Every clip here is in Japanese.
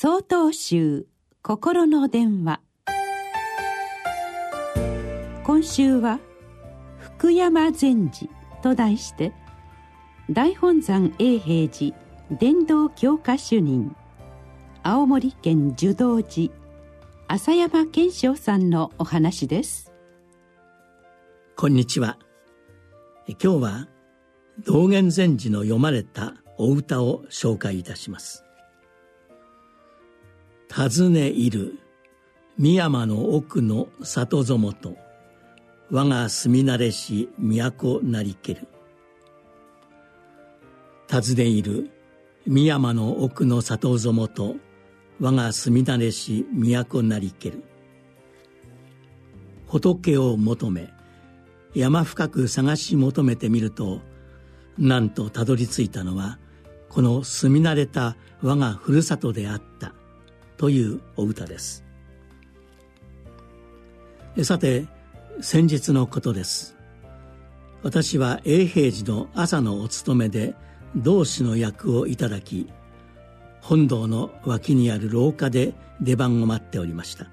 総統集心の電話。今週は「福山禅師」と題して大本山永平寺伝道教科主任青森県樹道寺浅山健昌さんのお話です。こんにちは。今日は道元禅師の読まれたお歌を紹介いたします。尋ねいる。深山の奥の里園。と我が住み慣れし都なりける。尋ねいる。深山の奥の里園。と我が住み慣れし都なりける。仏を求め山深く探し求めてみるとなんとたどり着いたのはこの住み慣れた我がふるさとであった。というお歌です。さて先日のことです。私は永平寺の朝のお勤めで同志の役をいただき本堂の脇にある廊下で出番を待っておりました。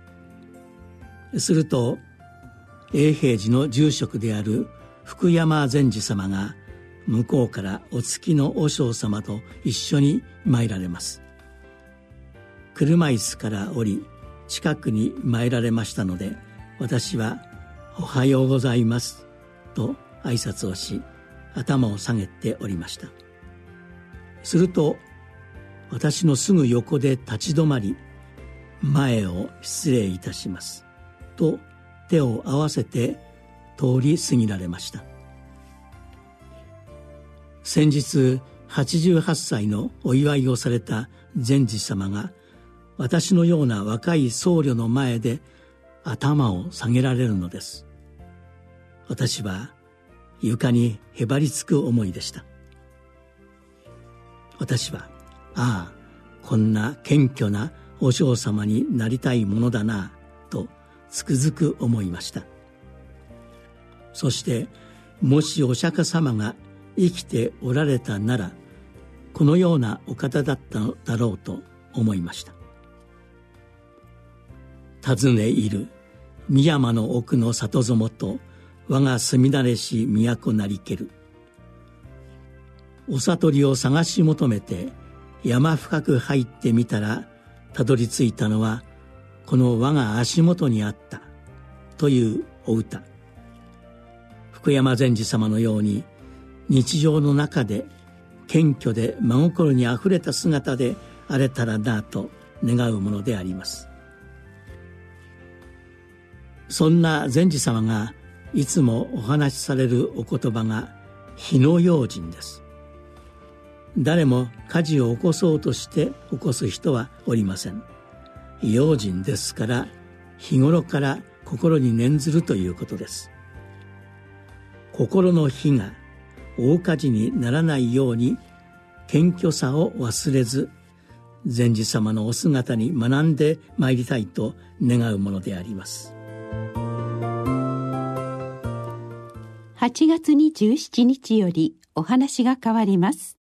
すると永平寺の住職である福山禅師様が向こうからお付きの和尚様と一緒に参られます。車椅子から降り近くに参られましたので私は「おはようございます」と挨拶をし頭を下げておりました。すると私のすぐ横で立ち止まり前を失礼いたしますと手を合わせて通り過ぎられました。先日88歳のお祝いをされた禅師様が私のような若い僧侶の前で頭を下げられるのです。私は床にへばりつく思いでした。私はああこんな謙虚な和尚様になりたいものだなとつくづく思いました。そしてもしお釈迦様が生きておられたならこのようなお方だったのだろうと思いました。尋ねいる。深山の奥の里園と我が住み慣れし都なりける。お悟りを探し求めて山深く入ってみたらたどり着いたのはこの我が足元にあったというお歌。福山禅師様のように日常の中で謙虚で真心にあふれた姿であれたらなと願うものであります。そんな禅師様がいつもお話しされるお言葉が火の用心です。誰も火事を起こそうとして起こす人はおりません。用心ですから日頃から心に念ずるということです。心の火が大火事にならないように謙虚さを忘れず禅師様のお姿に学んでまいりたいと願うものであります。8月27日よりお話が変わります。